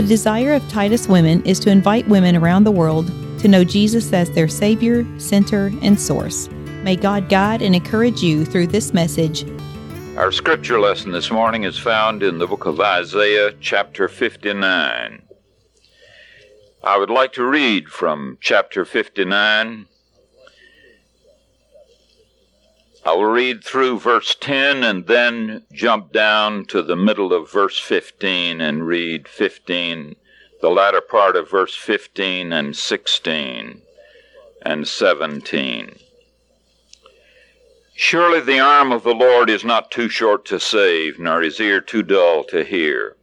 The desire of Titus Women is to invite women around the world to know Jesus as their Savior, Center, and Source. May God guide and encourage you through this message. Our scripture lesson this morning is found in the book of Isaiah, chapter 59. I would like to read from chapter 59. I will read through verse 10 and then jump down to the middle of verse 15 and read 15, the latter part of verse 15 and 16 and 17. Surely the arm of the Lord is not too short to save, nor his ear too dull to hear.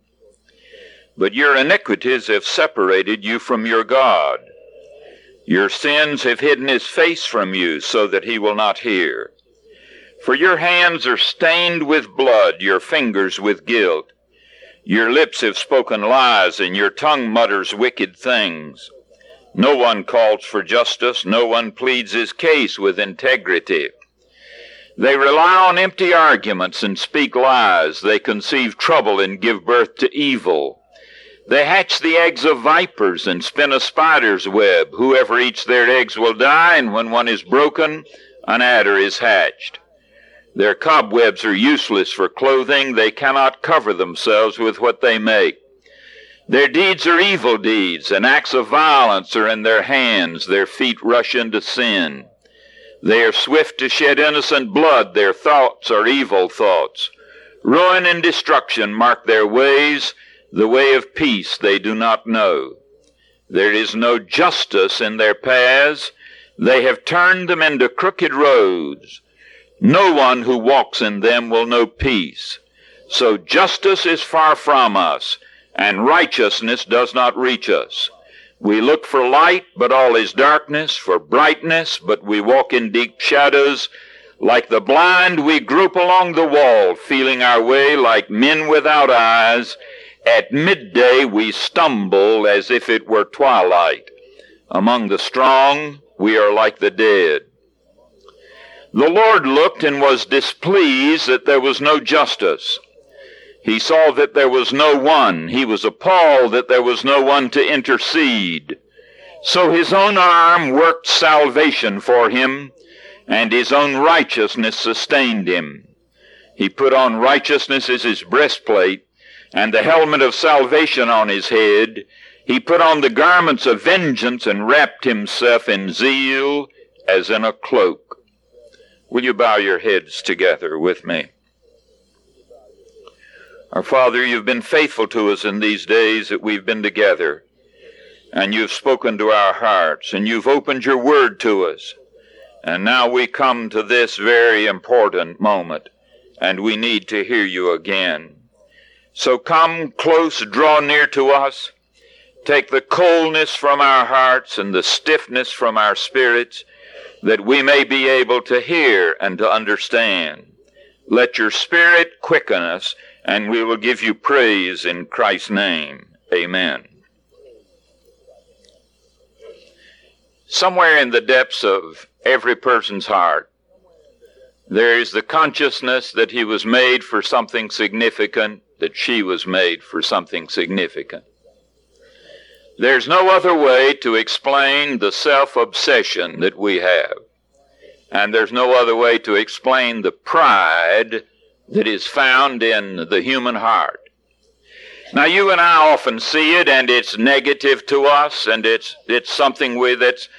But your iniquities have separated you from your God. Your sins have hidden his face from you so that he will not hear. For your hands are stained with blood, your fingers with guilt. Your lips have spoken lies, and your tongue mutters wicked things. No one calls for justice, no one pleads his case with integrity. They rely on empty arguments and speak lies. They conceive trouble and give birth to evil. They hatch the eggs of vipers and spin a spider's web. Whoever eats their eggs will die, and when one is broken, an adder is hatched. Their cobwebs are useless for clothing. They cannot cover themselves with what they make. Their deeds are evil deeds, and acts of violence are in their hands. Their feet rush into sin. They are swift to shed innocent blood. Their thoughts are evil thoughts. Ruin and destruction mark their ways. The way of peace they do not know. There is no justice in their paths. They have turned them into crooked roads. No one who walks in them will know peace. So justice is far from us, and righteousness does not reach us. We look for light, but all is darkness, for brightness, but we walk in deep shadows. Like the blind, we grope along the wall, feeling our way like men without eyes. At midday, we stumble as if it were twilight. Among the strong, we are like the dead. The Lord looked and was displeased that there was no justice. He saw that there was no one. He was appalled that there was no one to intercede. So his own arm worked salvation for him, and his own righteousness sustained him. He put on righteousness as his breastplate, and the helmet of salvation on his head. He put on the garments of vengeance and wrapped himself in zeal as in a cloak. Will you bow your heads together with me? Our Father, you've been faithful to us in these days that we've been together, and you've spoken to our hearts, and you've opened your word to us. And now we come to this very important moment, and we need to hear you again. So come close, draw near to us, take the coldness from our hearts and the stiffness from our spirits that we may be able to hear and to understand. Let your Spirit quicken us, and we will give you praise in Christ's name. Amen. Somewhere in the depths of every person's heart, there is the consciousness that he was made for something significant, that she was made for something significant. There's no other way to explain the self obsession that we have. And there's no other way to explain the pride that is found in the human heart. Now, you and I often see it, and it's negative to us, and it's, it's something that's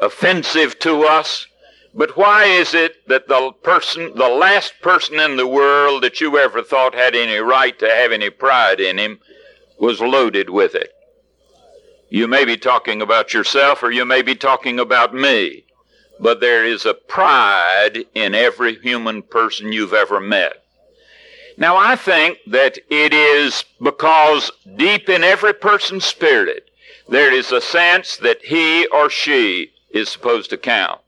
offensive to us. But why is it that the person, the last person in the world that you ever thought had any right to have any pride in him was loaded with it? You may be talking about yourself or you may be talking about me, but there is a pride in every human person you've ever met. Now, I think that it is because deep in every person's spirit, there is a sense that he or she is supposed to count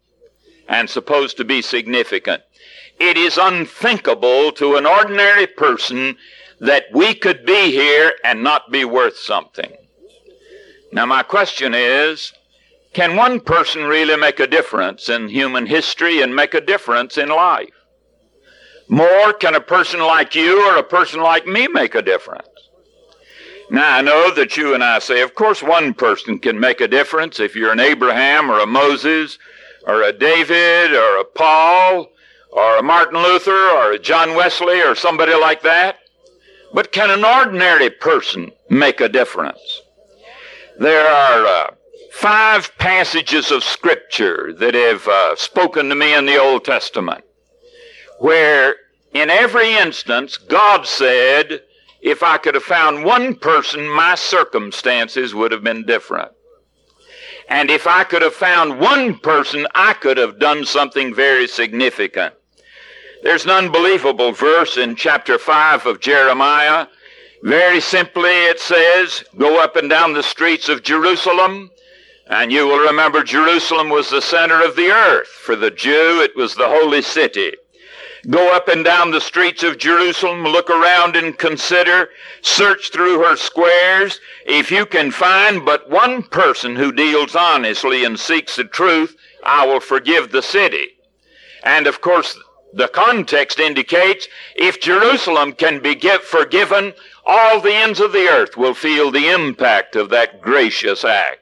and supposed to be significant. It is unthinkable to an ordinary person that we could be here and not be worth something. Now, my question is can one person really make a difference in human history and make a difference in life? More can a person like you or a person like me make a difference? Now, I know that you and I say, of course, one person can make a difference if you're an Abraham or a Moses or a David or a Paul or a Martin Luther or a John Wesley or somebody like that. But can an ordinary person make a difference? There are uh, five passages of Scripture that have uh, spoken to me in the Old Testament where in every instance God said, if I could have found one person, my circumstances would have been different. And if I could have found one person, I could have done something very significant. There's an unbelievable verse in chapter 5 of Jeremiah. Very simply, it says, Go up and down the streets of Jerusalem, and you will remember Jerusalem was the center of the earth. For the Jew, it was the holy city. Go up and down the streets of Jerusalem, look around and consider, search through her squares. If you can find but one person who deals honestly and seeks the truth, I will forgive the city. And of course, the context indicates if Jerusalem can be forgiven, all the ends of the earth will feel the impact of that gracious act.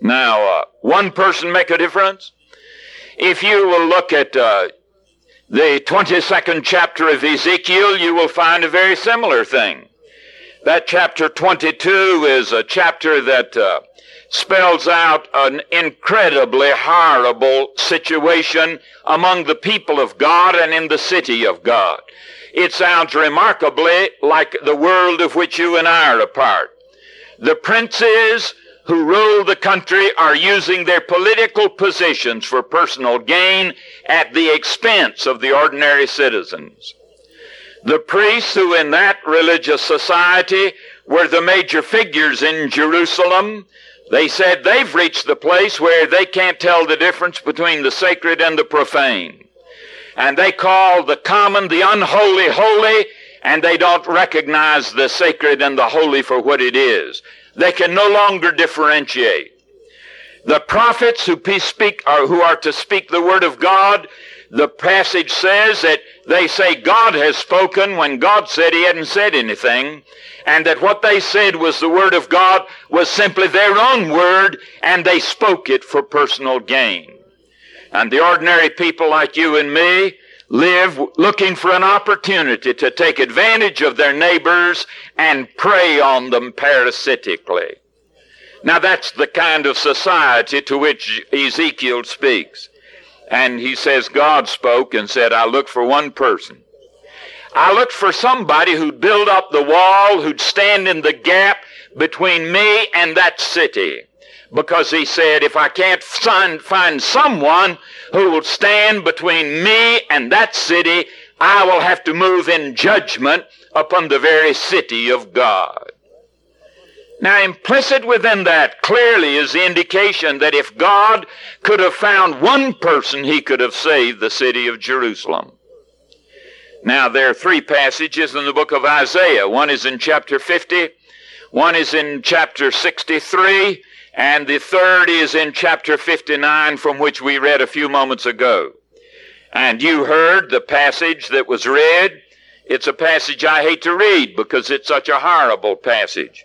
Now, uh, one person make a difference? If you will look at uh, the 22nd chapter of Ezekiel, you will find a very similar thing. That chapter 22 is a chapter that uh, spells out an incredibly horrible situation among the people of God and in the city of God. It sounds remarkably like the world of which you and I are a part. The princes who rule the country are using their political positions for personal gain at the expense of the ordinary citizens. The priests who in that religious society were the major figures in Jerusalem, they said they've reached the place where they can't tell the difference between the sacred and the profane. And they call the common the unholy holy, and they don't recognize the sacred and the holy for what it is. They can no longer differentiate. The prophets who speak or who are to speak the word of God, the passage says that they say God has spoken when God said he hadn't said anything, and that what they said was the word of God was simply their own word, and they spoke it for personal gain. And the ordinary people like you and me, live looking for an opportunity to take advantage of their neighbors and prey on them parasitically. Now that's the kind of society to which Ezekiel speaks. And he says God spoke and said, I look for one person. I looked for somebody who'd build up the wall, who'd stand in the gap between me and that city because he said, if I can't find, find someone who will stand between me and that city, I will have to move in judgment upon the very city of God. Now, implicit within that clearly is the indication that if God could have found one person, he could have saved the city of Jerusalem. Now, there are three passages in the book of Isaiah. One is in chapter 50, one is in chapter 63, and the third is in chapter 59 from which we read a few moments ago. And you heard the passage that was read. It's a passage I hate to read because it's such a horrible passage.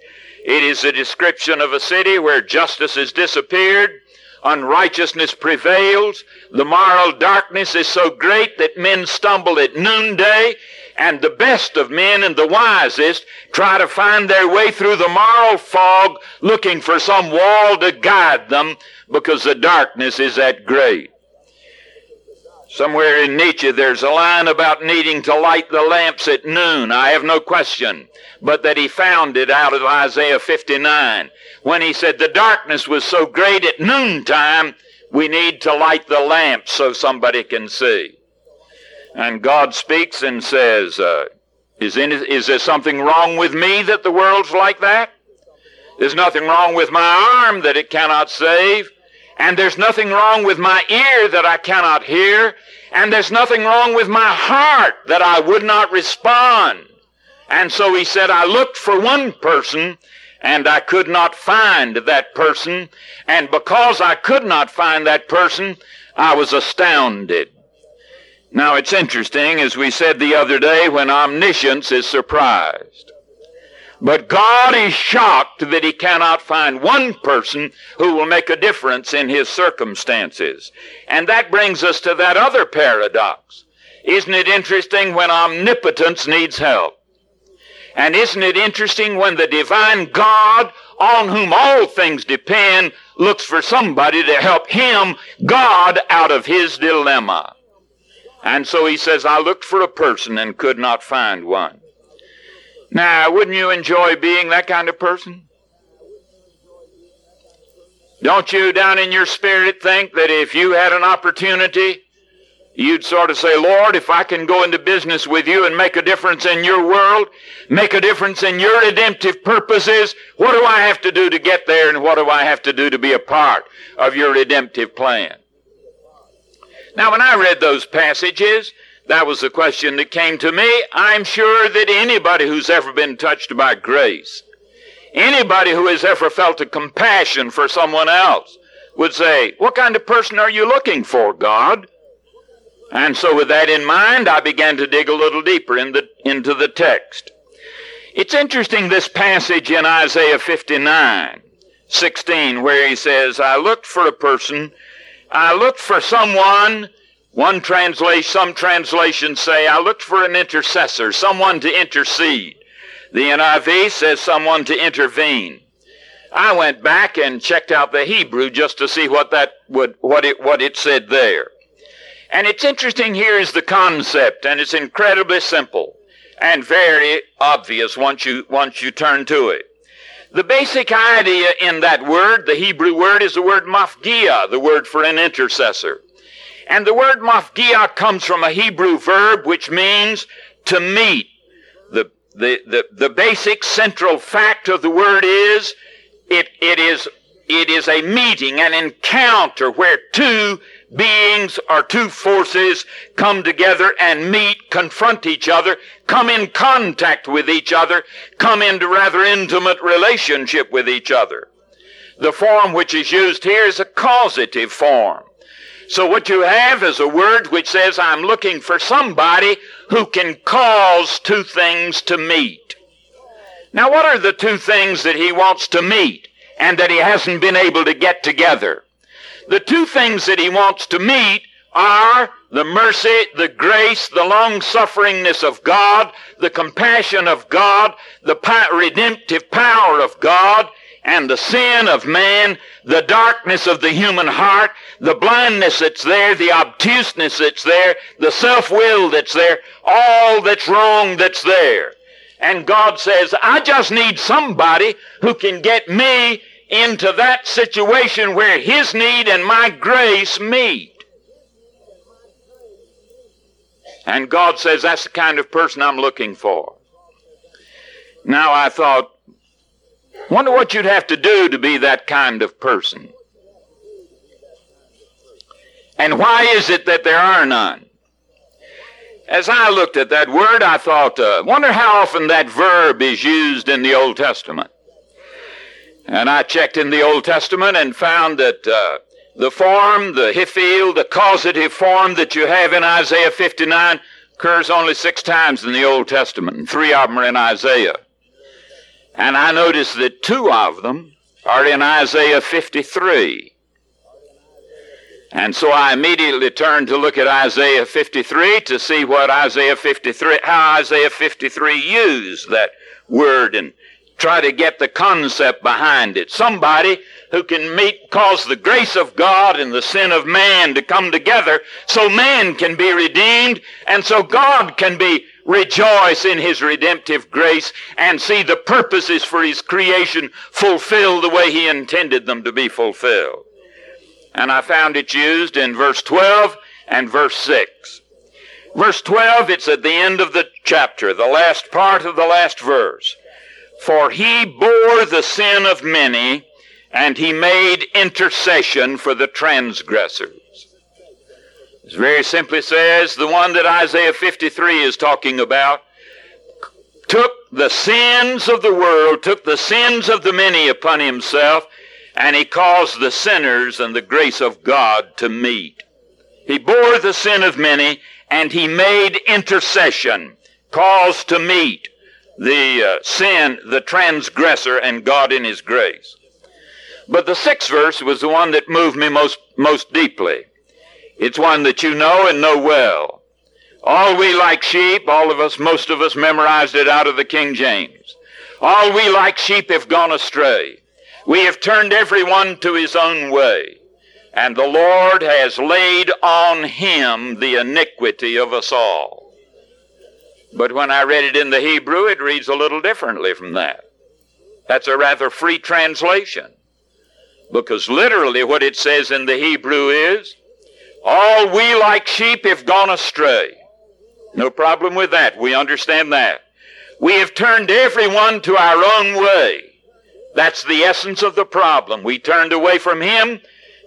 It is a description of a city where justice has disappeared, unrighteousness prevails, the moral darkness is so great that men stumble at noonday and the best of men and the wisest try to find their way through the moral fog looking for some wall to guide them because the darkness is that great. Somewhere in Nietzsche, there's a line about needing to light the lamps at noon. I have no question, but that he found it out of Isaiah 59 when he said the darkness was so great at noontime, we need to light the lamps so somebody can see. And God speaks and says, uh, is, in, is there something wrong with me that the world's like that? There's nothing wrong with my arm that it cannot save. And there's nothing wrong with my ear that I cannot hear. And there's nothing wrong with my heart that I would not respond. And so he said, I looked for one person and I could not find that person. And because I could not find that person, I was astounded. Now it's interesting, as we said the other day, when omniscience is surprised. But God is shocked that he cannot find one person who will make a difference in his circumstances. And that brings us to that other paradox. Isn't it interesting when omnipotence needs help? And isn't it interesting when the divine God, on whom all things depend, looks for somebody to help him, God, out of his dilemma? And so he says, I looked for a person and could not find one. Now, wouldn't you enjoy being that kind of person? Don't you down in your spirit think that if you had an opportunity, you'd sort of say, Lord, if I can go into business with you and make a difference in your world, make a difference in your redemptive purposes, what do I have to do to get there and what do I have to do to be a part of your redemptive plan? Now, when I read those passages, that was the question that came to me. I'm sure that anybody who's ever been touched by grace, anybody who has ever felt a compassion for someone else, would say, What kind of person are you looking for, God? And so, with that in mind, I began to dig a little deeper in the, into the text. It's interesting, this passage in Isaiah 59, 16, where he says, I looked for a person, I looked for someone one translation, some translations say, I looked for an intercessor, someone to intercede. The NIV says someone to intervene. I went back and checked out the Hebrew just to see what that would, what it, what it said there. And it's interesting here is the concept, and it's incredibly simple and very obvious once you, once you turn to it. The basic idea in that word, the Hebrew word, is the word mafgia, the word for an intercessor. And the word mafgia comes from a Hebrew verb which means to meet. The, the, the, the basic central fact of the word is it, it is it is a meeting, an encounter where two beings or two forces come together and meet, confront each other, come in contact with each other, come into rather intimate relationship with each other. The form which is used here is a causative form. So what you have is a word which says, I'm looking for somebody who can cause two things to meet. Now what are the two things that he wants to meet and that he hasn't been able to get together? The two things that he wants to meet are the mercy, the grace, the long sufferingness of God, the compassion of God, the redemptive power of God, and the sin of man, the darkness of the human heart, the blindness that's there, the obtuseness that's there, the self-will that's there, all that's wrong that's there. And God says, I just need somebody who can get me into that situation where His need and my grace meet. And God says, that's the kind of person I'm looking for. Now I thought, Wonder what you'd have to do to be that kind of person. And why is it that there are none? As I looked at that word, I thought, uh, wonder how often that verb is used in the Old Testament. And I checked in the Old Testament and found that uh, the form, the hiphil, the causative form that you have in Isaiah 59 occurs only six times in the Old Testament, and three of them are in Isaiah. And I notice that two of them are in Isaiah 53. And so I immediately turned to look at Isaiah 53 to see what Isaiah 53, how Isaiah 53 used that word and try to get the concept behind it. Somebody who can meet, cause the grace of God and the sin of man to come together so man can be redeemed and so God can be rejoice in his redemptive grace and see the purposes for his creation fulfilled the way he intended them to be fulfilled. And I found it used in verse 12 and verse 6. Verse 12, it's at the end of the chapter, the last part of the last verse. For he bore the sin of many, and he made intercession for the transgressors. It very simply says the one that Isaiah 53 is talking about took the sins of the world, took the sins of the many upon himself, and he caused the sinners and the grace of God to meet. He bore the sin of many, and he made intercession, caused to meet the uh, sin, the transgressor, and God in His grace. But the sixth verse was the one that moved me most, most deeply. It's one that you know and know well. All we like sheep, all of us, most of us memorized it out of the King James. All we like sheep have gone astray. We have turned every one to his own way. And the Lord has laid on him the iniquity of us all. But when I read it in the Hebrew, it reads a little differently from that. That's a rather free translation. Because literally what it says in the Hebrew is, all we like sheep have gone astray. No problem with that. We understand that. We have turned everyone to our own way. That's the essence of the problem. We turned away from Him.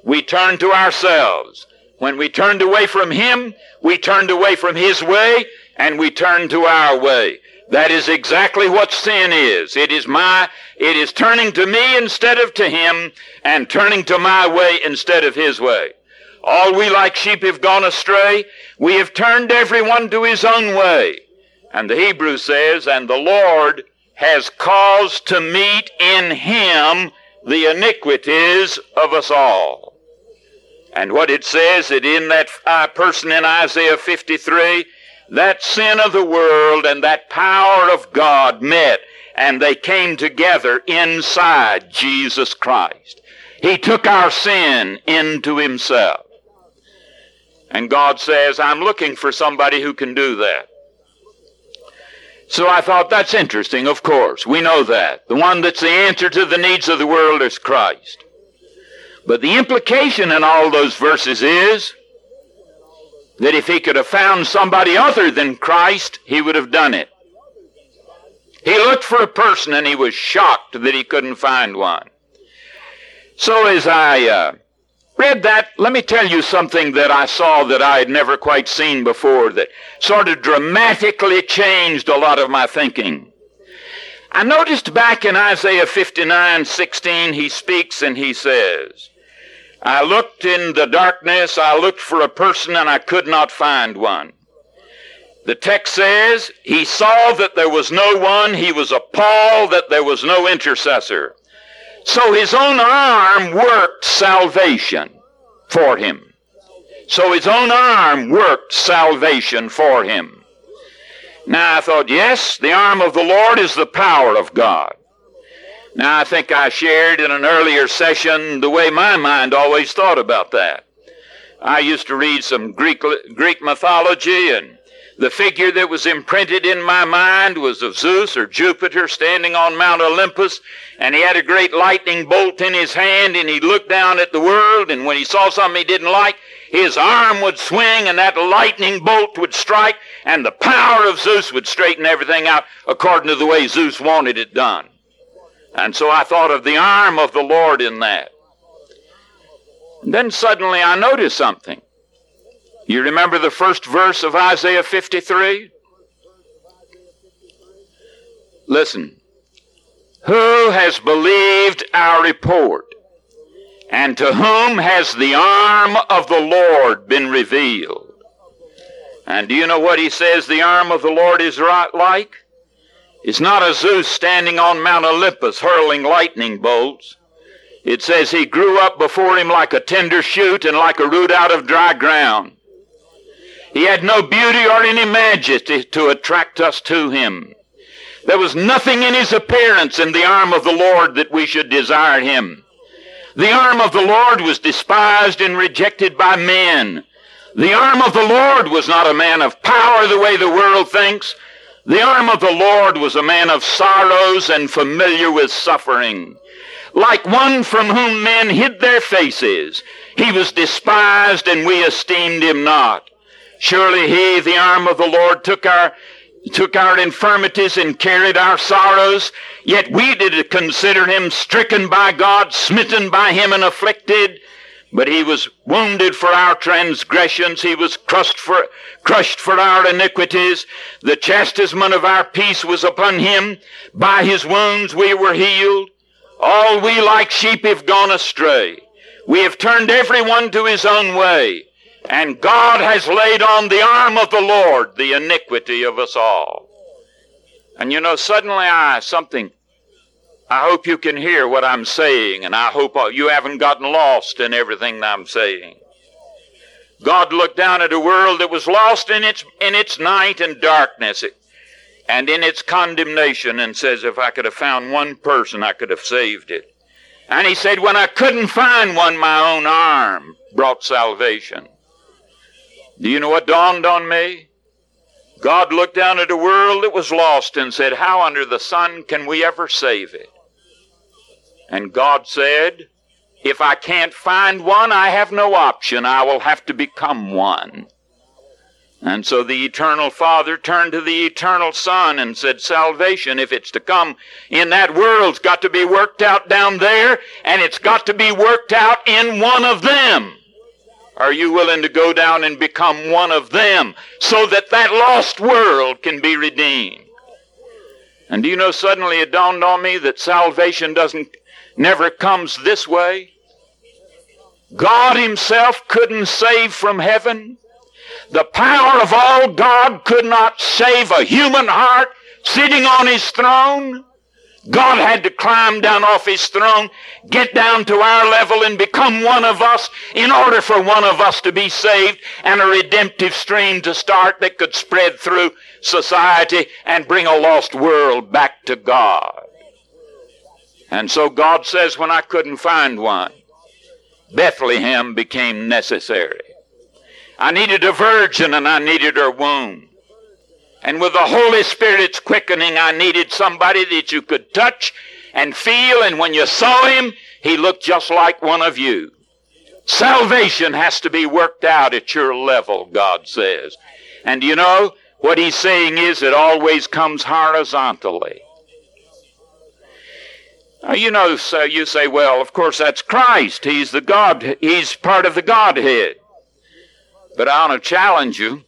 We turned to ourselves. When we turned away from Him, we turned away from His way and we turn to our way. That is exactly what sin is. It is my, it is turning to me instead of to Him and turning to my way instead of His way. All we like sheep have gone astray. We have turned everyone to his own way. And the Hebrew says, and the Lord has caused to meet in him the iniquities of us all. And what it says that in that uh, person in Isaiah 53, that sin of the world and that power of God met and they came together inside Jesus Christ. He took our sin into himself. And God says, I'm looking for somebody who can do that. So I thought that's interesting, of course. We know that. The one that's the answer to the needs of the world is Christ. But the implication in all those verses is that if he could have found somebody other than Christ, he would have done it. He looked for a person and he was shocked that he couldn't find one. So as I uh, read that, let me tell you something that I saw that I had never quite seen before that sort of dramatically changed a lot of my thinking. I noticed back in Isaiah 59 16, he speaks and he says, I looked in the darkness, I looked for a person, and I could not find one. The text says, He saw that there was no one, he was appalled that there was no intercessor. So his own arm worked salvation for him. So his own arm worked salvation for him. Now I thought, yes, the arm of the Lord is the power of God. Now I think I shared in an earlier session the way my mind always thought about that. I used to read some Greek, Greek mythology and the figure that was imprinted in my mind was of Zeus or Jupiter standing on Mount Olympus, and he had a great lightning bolt in his hand, and he looked down at the world, and when he saw something he didn't like, his arm would swing, and that lightning bolt would strike, and the power of Zeus would straighten everything out according to the way Zeus wanted it done. And so I thought of the arm of the Lord in that. And then suddenly I noticed something. You remember the first verse of Isaiah 53? Listen. Who has believed our report? And to whom has the arm of the Lord been revealed? And do you know what he says the arm of the Lord is right like? It's not a Zeus standing on Mount Olympus hurling lightning bolts. It says he grew up before him like a tender shoot and like a root out of dry ground. He had no beauty or any majesty to attract us to him. There was nothing in his appearance in the arm of the Lord that we should desire him. The arm of the Lord was despised and rejected by men. The arm of the Lord was not a man of power the way the world thinks. The arm of the Lord was a man of sorrows and familiar with suffering. Like one from whom men hid their faces, he was despised and we esteemed him not. Surely he, the arm of the Lord, took our took our infirmities and carried our sorrows, yet we did consider him stricken by God, smitten by him and afflicted. But he was wounded for our transgressions, he was crushed for, crushed for our iniquities. The chastisement of our peace was upon him. By his wounds we were healed. All we like sheep have gone astray. We have turned everyone to his own way. And God has laid on the arm of the Lord the iniquity of us all. And you know, suddenly I, something, I hope you can hear what I'm saying, and I hope you haven't gotten lost in everything I'm saying. God looked down at a world that was lost in its, in its night and darkness and in its condemnation and says, if I could have found one person, I could have saved it. And he said, when I couldn't find one, my own arm brought salvation. Do you know what dawned on me? God looked down at a world that was lost and said, How under the sun can we ever save it? And God said, if I can't find one, I have no option. I will have to become one. And so the eternal Father turned to the eternal Son and said, Salvation, if it's to come in that world, it's got to be worked out down there, and it's got to be worked out in one of them. Are you willing to go down and become one of them so that that lost world can be redeemed? And do you know, suddenly it dawned on me that salvation doesn't never comes this way. God Himself couldn't save from heaven. The power of all God could not save a human heart sitting on His throne. God had to climb down off His throne, get down to our level and become one of us in order for one of us to be saved and a redemptive stream to start that could spread through society and bring a lost world back to God. And so God says, when I couldn't find one, Bethlehem became necessary. I needed a virgin and I needed her womb. And with the Holy Spirit's quickening, I needed somebody that you could touch and feel. And when you saw him, he looked just like one of you. Salvation has to be worked out at your level, God says. And you know, what he's saying is it always comes horizontally. Now, you know, so you say, well, of course that's Christ. He's the God. He's part of the Godhead. But I want to challenge you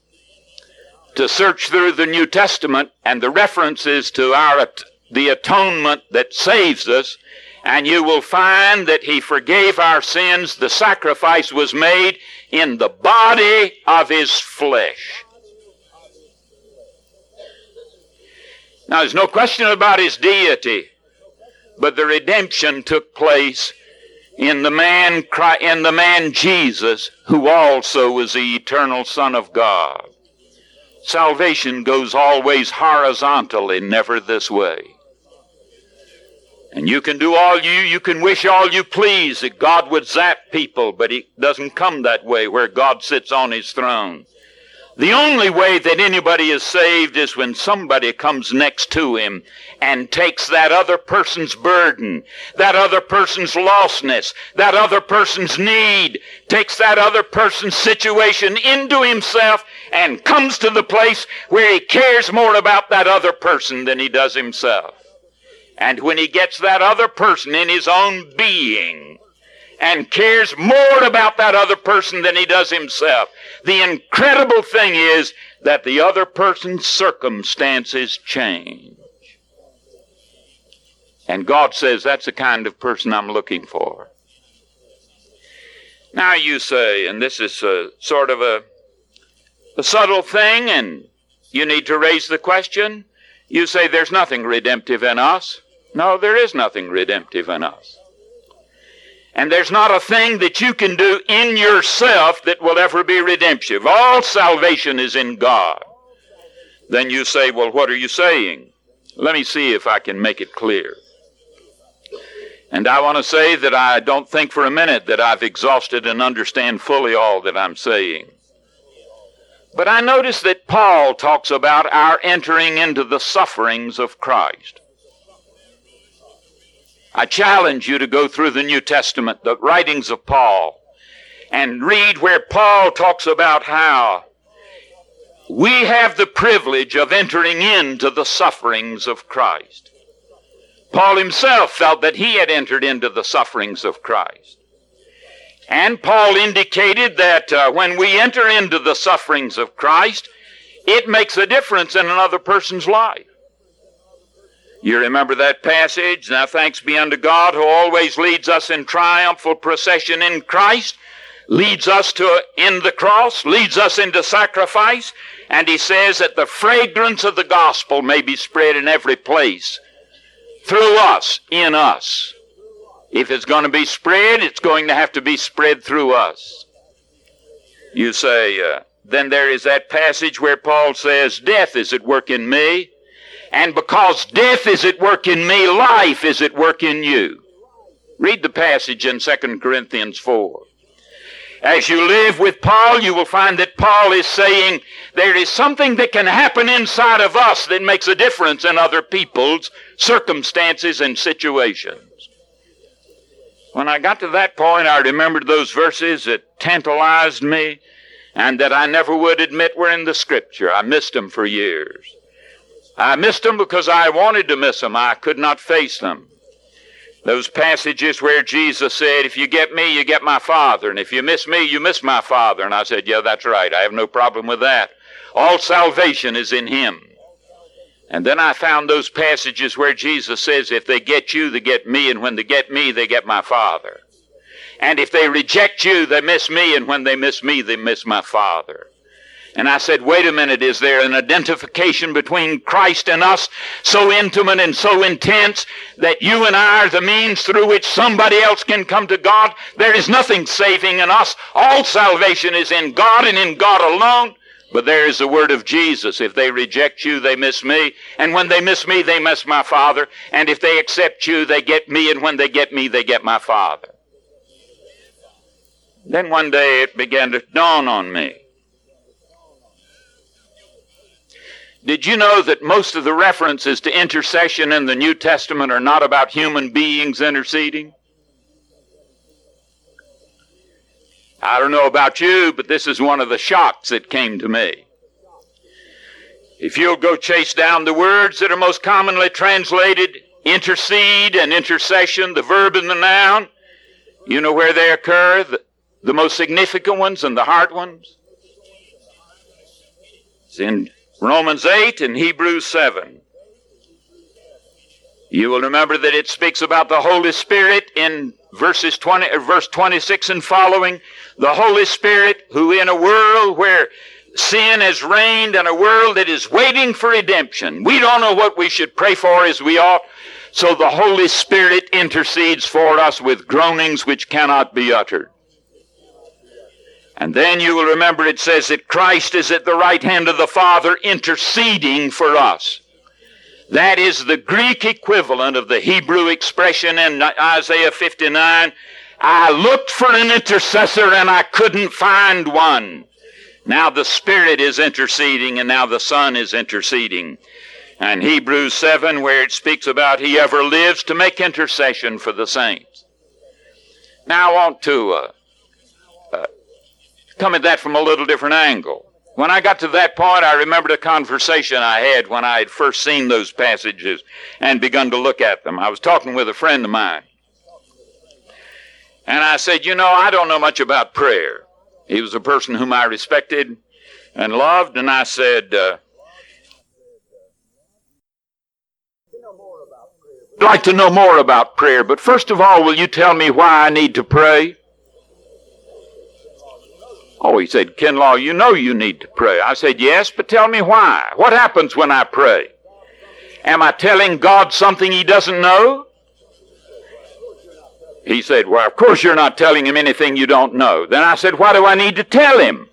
to search through the New Testament and the references to our the atonement that saves us, and you will find that He forgave our sins. The sacrifice was made in the body of His flesh. Now, there's no question about His deity. But the redemption took place in the man, in the man Jesus, who also was the eternal Son of God. Salvation goes always horizontally, never this way. And you can do all you, you can wish all you please that God would zap people, but it doesn't come that way where God sits on his throne. The only way that anybody is saved is when somebody comes next to him and takes that other person's burden, that other person's lostness, that other person's need, takes that other person's situation into himself and comes to the place where he cares more about that other person than he does himself. And when he gets that other person in his own being, and cares more about that other person than he does himself. The incredible thing is that the other person's circumstances change. And God says, that's the kind of person I'm looking for. Now you say, and this is a, sort of a, a subtle thing, and you need to raise the question. You say, there's nothing redemptive in us. No, there is nothing redemptive in us. And there's not a thing that you can do in yourself that will ever be redemptive. All salvation is in God. Then you say, well, what are you saying? Let me see if I can make it clear. And I want to say that I don't think for a minute that I've exhausted and understand fully all that I'm saying. But I notice that Paul talks about our entering into the sufferings of Christ. I challenge you to go through the New Testament, the writings of Paul, and read where Paul talks about how we have the privilege of entering into the sufferings of Christ. Paul himself felt that he had entered into the sufferings of Christ. And Paul indicated that uh, when we enter into the sufferings of Christ, it makes a difference in another person's life. You remember that passage? Now thanks be unto God who always leads us in triumphal procession in Christ, leads us to in the cross, leads us into sacrifice, and he says that the fragrance of the gospel may be spread in every place through us, in us. If it's going to be spread, it's going to have to be spread through us. You say, uh, then there is that passage where Paul says, Death is at work in me, and because death is at work in me, life is at work in you. Read the passage in 2 Corinthians 4. As you live with Paul, you will find that Paul is saying there is something that can happen inside of us that makes a difference in other people's circumstances and situations. When I got to that point, I remembered those verses that tantalized me and that I never would admit were in the scripture. I missed them for years. I missed them because I wanted to miss them. I could not face them. Those passages where Jesus said, if you get me, you get my Father. And if you miss me, you miss my Father. And I said, yeah, that's right. I have no problem with that. All salvation is in Him. And then I found those passages where Jesus says, if they get you, they get me. And when they get me, they get my Father. And if they reject you, they miss me. And when they miss me, they miss my Father. And I said, wait a minute, is there an identification between Christ and us so intimate and so intense that you and I are the means through which somebody else can come to God? There is nothing saving in us. All salvation is in God and in God alone. But there is the word of Jesus. If they reject you, they miss me. And when they miss me, they miss my Father. And if they accept you, they get me. And when they get me, they get my Father. Then one day it began to dawn on me Did you know that most of the references to intercession in the New Testament are not about human beings interceding? I don't know about you, but this is one of the shocks that came to me. If you'll go chase down the words that are most commonly translated intercede and intercession, the verb and the noun, you know where they occur, the, the most significant ones and the hard ones? It's in Romans 8 and Hebrews 7. You will remember that it speaks about the Holy Spirit in verses 20, uh, verse 26 and following. The Holy Spirit who in a world where sin has reigned and a world that is waiting for redemption. We don't know what we should pray for as we ought. So the Holy Spirit intercedes for us with groanings which cannot be uttered. And then you will remember it says that Christ is at the right hand of the Father interceding for us. That is the Greek equivalent of the Hebrew expression in Isaiah 59. I looked for an intercessor and I couldn't find one. Now the Spirit is interceding and now the Son is interceding. And Hebrews 7, where it speaks about he ever lives to make intercession for the saints. Now on to uh, come at that from a little different angle. When I got to that point, I remembered a conversation I had when I had first seen those passages and begun to look at them. I was talking with a friend of mine. And I said, You know, I don't know much about prayer. He was a person whom I respected and loved, and I said, uh, I'd like to know more about prayer, but first of all, will you tell me why I need to pray? Oh, he said, Kinlaw, you know you need to pray. I said, yes, but tell me why. What happens when I pray? Am I telling God something he doesn't know? He said, well, of course you're not telling him anything you don't know. Then I said, why do I need to tell him?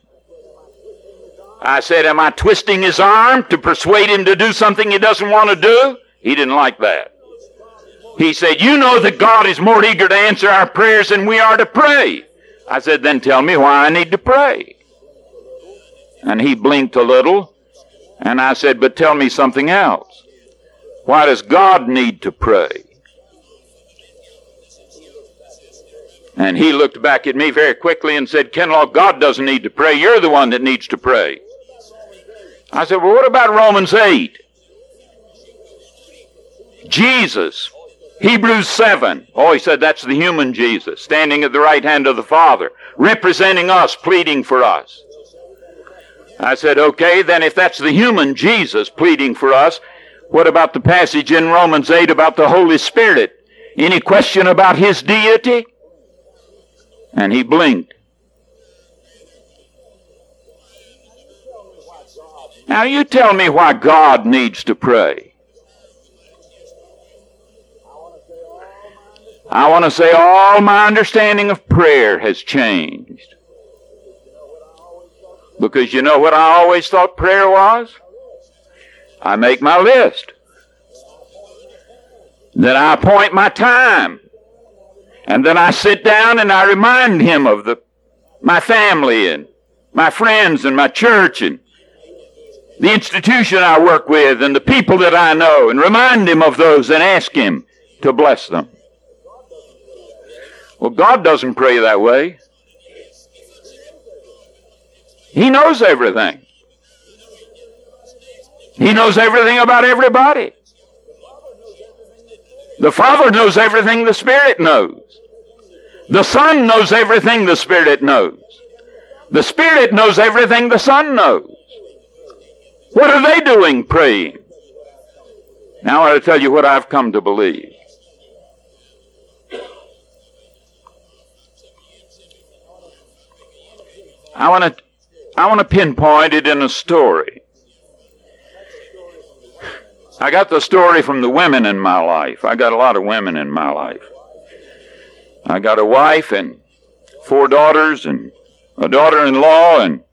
I said, am I twisting his arm to persuade him to do something he doesn't want to do? He didn't like that. He said, you know that God is more eager to answer our prayers than we are to pray. I said, then tell me why I need to pray. And he blinked a little, and I said, but tell me something else. Why does God need to pray? And he looked back at me very quickly and said, Kinlaw, God doesn't need to pray. You're the one that needs to pray. I said, well, what about Romans 8? Jesus Hebrews 7. Oh, he said that's the human Jesus standing at the right hand of the Father, representing us, pleading for us. I said, okay, then if that's the human Jesus pleading for us, what about the passage in Romans 8 about the Holy Spirit? Any question about his deity? And he blinked. Now you tell me why God needs to pray. I want to say all my understanding of prayer has changed. Because you know what I always thought prayer was? I make my list. Then I appoint my time. And then I sit down and I remind him of the, my family and my friends and my church and the institution I work with and the people that I know and remind him of those and ask him to bless them. Well, God doesn't pray that way. He knows everything. He knows everything about everybody. The Father knows everything the Spirit knows. The Son knows everything the Spirit knows. The Spirit knows everything the Son knows. What are they doing praying? Now I want to tell you what I've come to believe. I want to I want to pinpoint it in a story. I got the story from the women in my life. I got a lot of women in my life. I got a wife and four daughters and a daughter in law and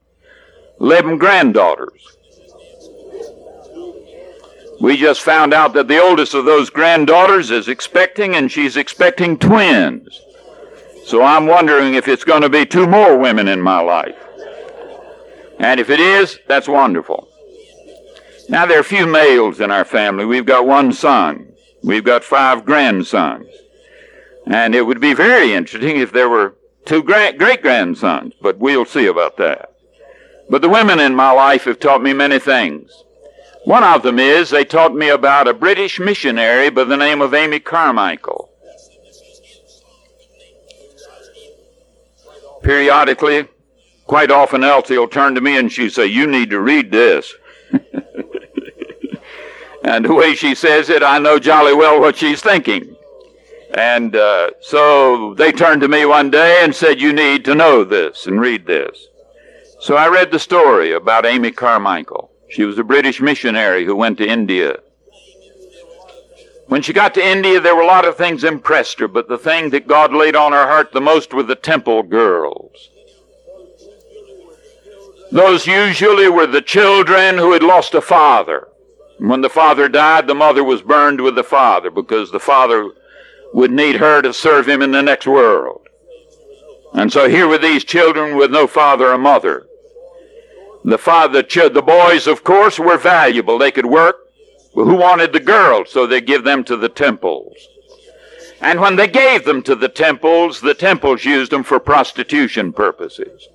11 granddaughters. We just found out that the oldest of those granddaughters is expecting and she's expecting twins. So I'm wondering if it's going to be two more women in my life. And if it is, that's wonderful. Now, there are a few males in our family. We've got one son. We've got five grandsons. And it would be very interesting if there were two great grandsons, but we'll see about that. But the women in my life have taught me many things. One of them is they taught me about a British missionary by the name of Amy Carmichael. Periodically, quite often Elsie will turn to me and she'll say, You need to read this. and the way she says it, I know jolly well what she's thinking. And uh, so they turned to me one day and said, You need to know this and read this. So I read the story about Amy Carmichael. She was a British missionary who went to India. When she got to India, there were a lot of things impressed her, but the thing that God laid on her heart the most were the temple girls. Those usually were the children who had lost a father. When the father died, the mother was burned with the father because the father would need her to serve him in the next world. And so here were these children with no father or mother. The father, the boys, of course, were valuable. They could work. Who wanted the girls? So they give them to the temples. And when they gave them to the temples, the temples used them for prostitution purposes.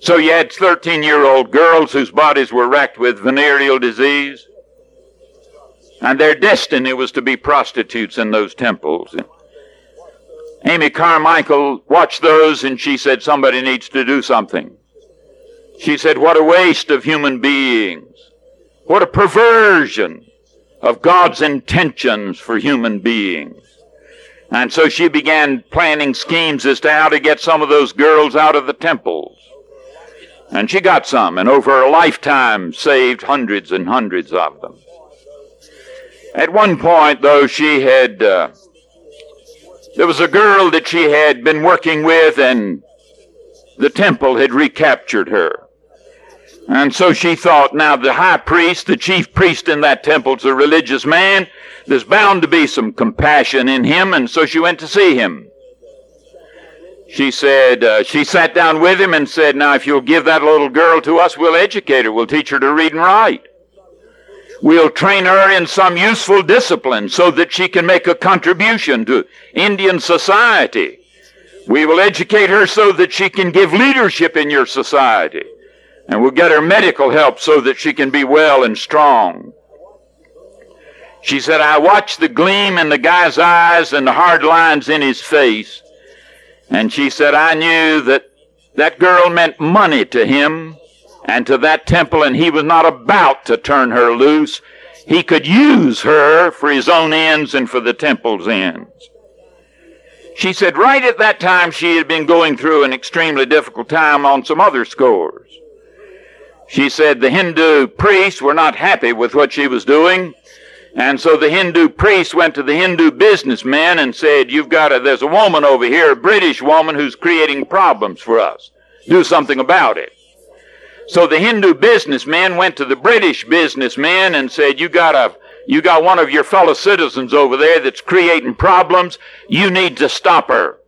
So you had 13 year old girls whose bodies were racked with venereal disease. And their destiny was to be prostitutes in those temples. Amy Carmichael watched those and she said, somebody needs to do something. She said, what a waste of human beings. What a perversion of God's intentions for human beings. And so she began planning schemes as to how to get some of those girls out of the temples. And she got some, and over a lifetime saved hundreds and hundreds of them. At one point, though, she had, uh, there was a girl that she had been working with, and the temple had recaptured her. And so she thought, now the high priest, the chief priest in that temple, is a religious man. There's bound to be some compassion in him, and so she went to see him. She said, uh, she sat down with him and said, now if you'll give that little girl to us, we'll educate her. We'll teach her to read and write. We'll train her in some useful discipline so that she can make a contribution to Indian society. We will educate her so that she can give leadership in your society. And we'll get her medical help so that she can be well and strong. She said, I watched the gleam in the guy's eyes and the hard lines in his face. And she said, I knew that that girl meant money to him and to that temple, and he was not about to turn her loose. He could use her for his own ends and for the temple's ends. She said right at that time she had been going through an extremely difficult time on some other scores. She said the Hindu priests were not happy with what she was doing. And so the Hindu priest went to the Hindu businessman and said, You've got a, there's a woman over here, a British woman, who's creating problems for us. Do something about it. So the Hindu businessman went to the British businessman and said, You got a, you got one of your fellow citizens over there that's creating problems. You need to stop her.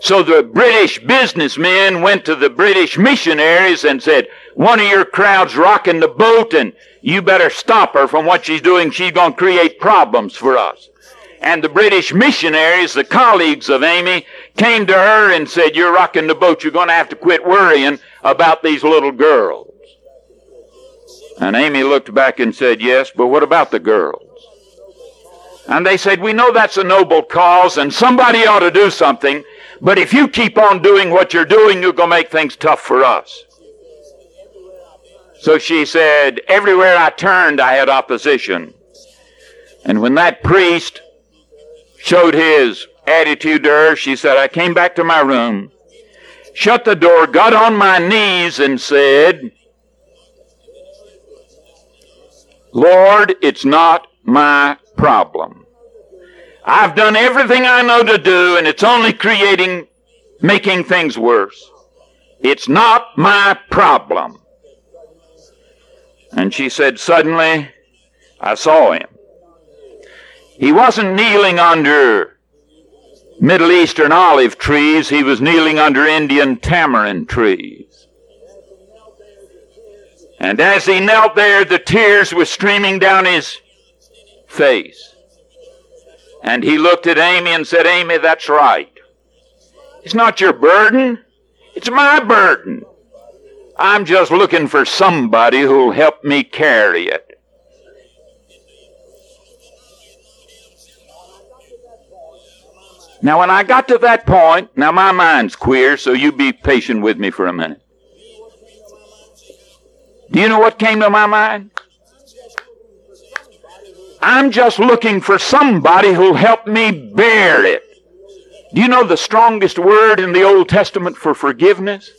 So the British businessmen went to the British missionaries and said, one of your crowd's rocking the boat and you better stop her from what she's doing. She's going to create problems for us. And the British missionaries, the colleagues of Amy, came to her and said, you're rocking the boat. You're going to have to quit worrying about these little girls. And Amy looked back and said, yes, but what about the girls? And they said, we know that's a noble cause and somebody ought to do something. But if you keep on doing what you're doing, you're going to make things tough for us. So she said, everywhere I turned, I had opposition. And when that priest showed his attitude to her, she said, I came back to my room, shut the door, got on my knees, and said, Lord, it's not my problem. I've done everything I know to do, and it's only creating, making things worse. It's not my problem. And she said, Suddenly, I saw him. He wasn't kneeling under Middle Eastern olive trees, he was kneeling under Indian tamarind trees. And as he knelt there, the tears were streaming down his face. And he looked at Amy and said, Amy, that's right. It's not your burden. It's my burden. I'm just looking for somebody who'll help me carry it. Now, when I got to that point, now my mind's queer, so you be patient with me for a minute. Do you know what came to my mind? I'm just looking for somebody who'll help me bear it. Do you know the strongest word in the Old Testament for forgiveness?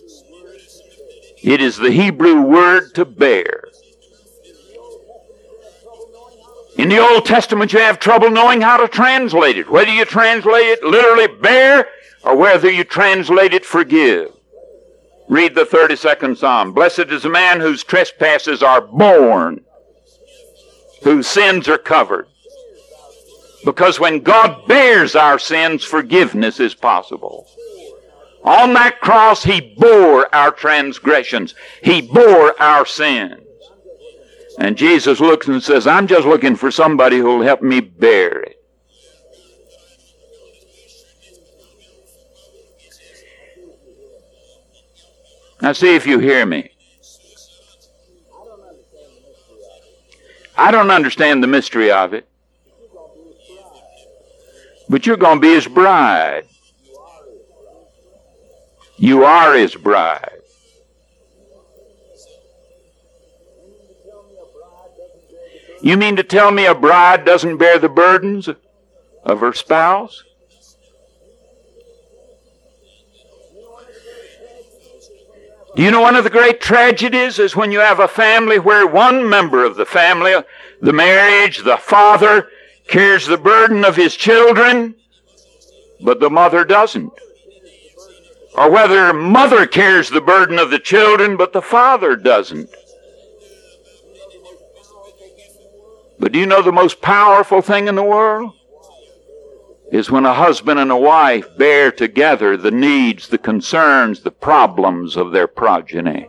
It is the Hebrew word to bear. In the Old Testament, you have trouble knowing how to translate it. Whether you translate it literally bear or whether you translate it forgive. Read the 32nd Psalm. Blessed is the man whose trespasses are borne whose sins are covered. Because when God bears our sins, forgiveness is possible. On that cross, He bore our transgressions. He bore our sins. And Jesus looks and says, I'm just looking for somebody who'll help me bear it. Now see if you hear me. I don't understand the mystery of it. But you're going to be his bride. You are his bride. You mean to tell me a bride doesn't bear the burdens of her spouse? You know one of the great tragedies is when you have a family where one member of the family, the marriage, the father, carries the burden of his children, but the mother doesn't. Or whether mother carries the burden of the children, but the father doesn't. But do you know the most powerful thing in the world? Is when a husband and a wife bear together the needs, the concerns, the problems of their progeny.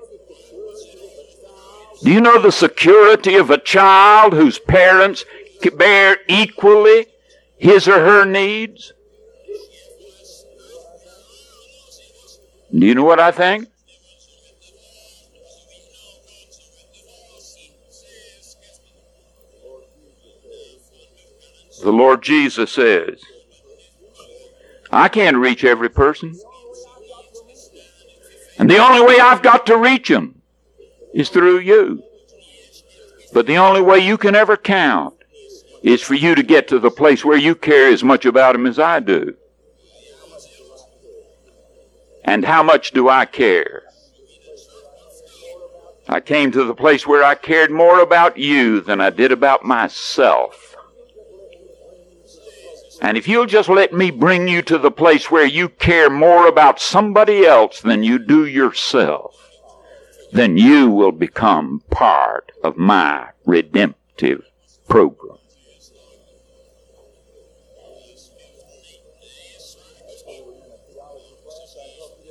Do you know the security of a child whose parents bear equally his or her needs? Do you know what I think? The Lord Jesus says, I can't reach every person. And the only way I've got to reach them is through you. But the only way you can ever count is for you to get to the place where you care as much about them as I do. And how much do I care? I came to the place where I cared more about you than I did about myself. And if you'll just let me bring you to the place where you care more about somebody else than you do yourself, then you will become part of my redemptive program.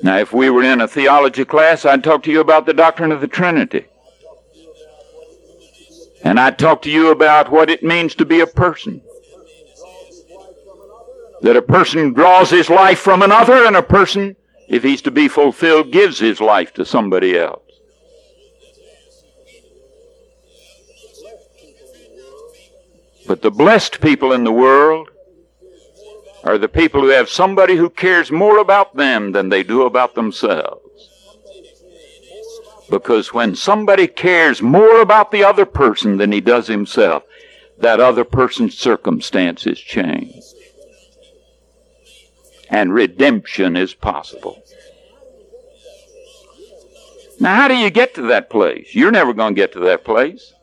Now, if we were in a theology class, I'd talk to you about the doctrine of the Trinity. And I'd talk to you about what it means to be a person. That a person draws his life from another, and a person, if he's to be fulfilled, gives his life to somebody else. But the blessed people in the world are the people who have somebody who cares more about them than they do about themselves. Because when somebody cares more about the other person than he does himself, that other person's circumstances change. And redemption is possible. Now, how do you get to that place? You're never going to get to that place.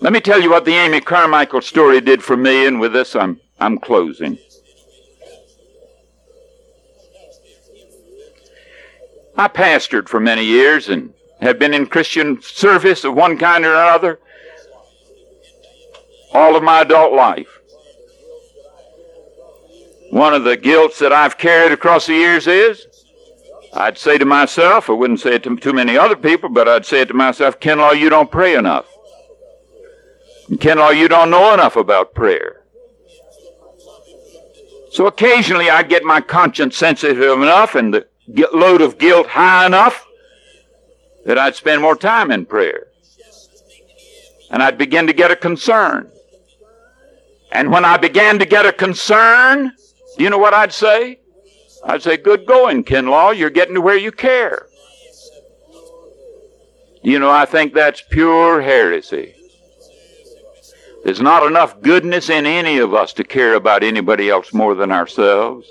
Let me tell you what the Amy Carmichael story did for me, and with this I'm, I'm closing. I pastored for many years and have been in Christian service of one kind or another all of my adult life. One of the guilts that I've carried across the years is I'd say to myself, I wouldn't say it to too many other people, but I'd say it to myself, Kinlaw, you don't pray enough. And Kinlaw, you don't know enough about prayer. So occasionally I'd get my conscience sensitive enough and the load of guilt high enough that I'd spend more time in prayer. And I'd begin to get a concern. And when I began to get a concern, you know what I'd say? I'd say, Good going, Kinlaw. You're getting to where you care. You know, I think that's pure heresy. There's not enough goodness in any of us to care about anybody else more than ourselves.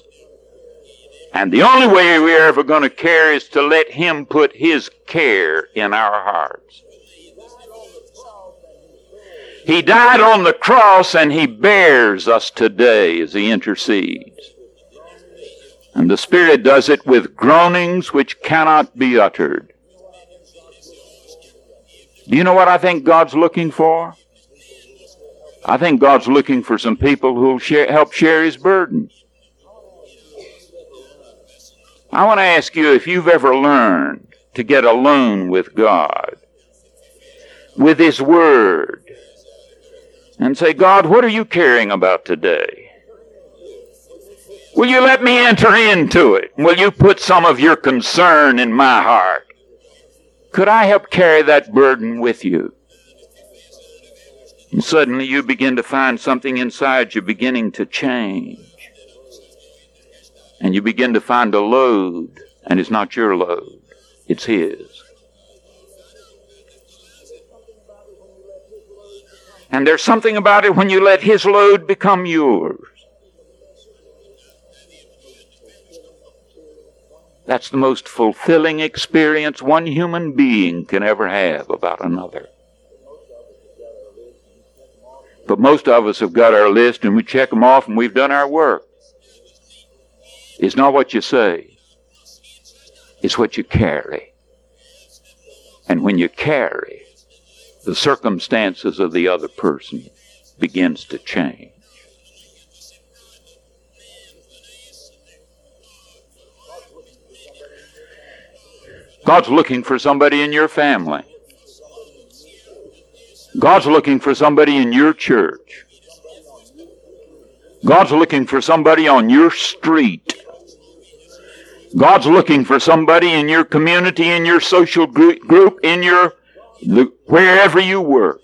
And the only way we're ever going to care is to let Him put His care in our hearts. He died on the cross and He bears us today as He intercedes. And the Spirit does it with groanings which cannot be uttered. Do you know what I think God's looking for? I think God's looking for some people who'll share, help share His burdens. I want to ask you if you've ever learned to get alone with God, with His Word, and say, God, what are you caring about today? Will you let me enter into it? Will you put some of your concern in my heart? Could I help carry that burden with you? And suddenly you begin to find something inside you beginning to change and you begin to find a load, and it's not your load, it's His. And there's something about it when you let His load become yours. That's the most fulfilling experience one human being can ever have about another. But most of us have got our list and we check them off and we've done our work. It's not what you say, it's what you carry. And when you carry, the circumstances of the other person begins to change. God's looking for somebody in your family. God's looking for somebody in your church. God's looking for somebody on your street. God's looking for somebody in your community, in your social group, in your wherever you work.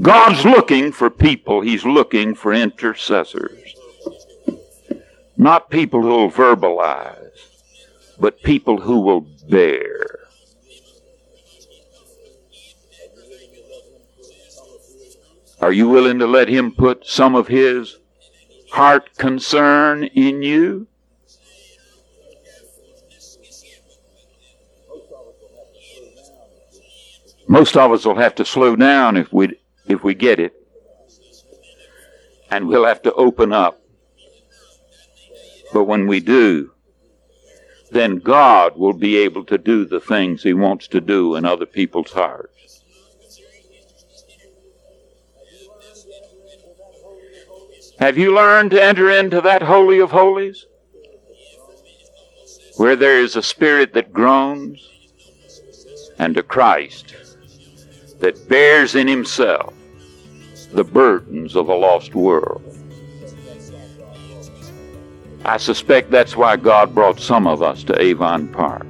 God's looking for people. He's looking for intercessors. Not people who will verbalize, but people who will bear. Are you willing to let Him put some of His heart concern in you? Most of us will have to slow down if we if we get it. And we'll have to open up. But when we do, then God will be able to do the things He wants to do in other people's hearts. Have you learned to enter into that Holy of Holies? Where there is a spirit that groans and a Christ that bears in himself the burdens of a lost world. I suspect that's why God brought some of us to Avon Park.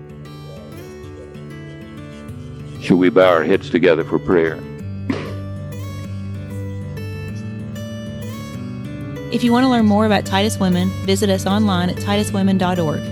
Should we bow our heads together for prayer? If you want to learn more about Titus Women, visit us online at tituswomen.org.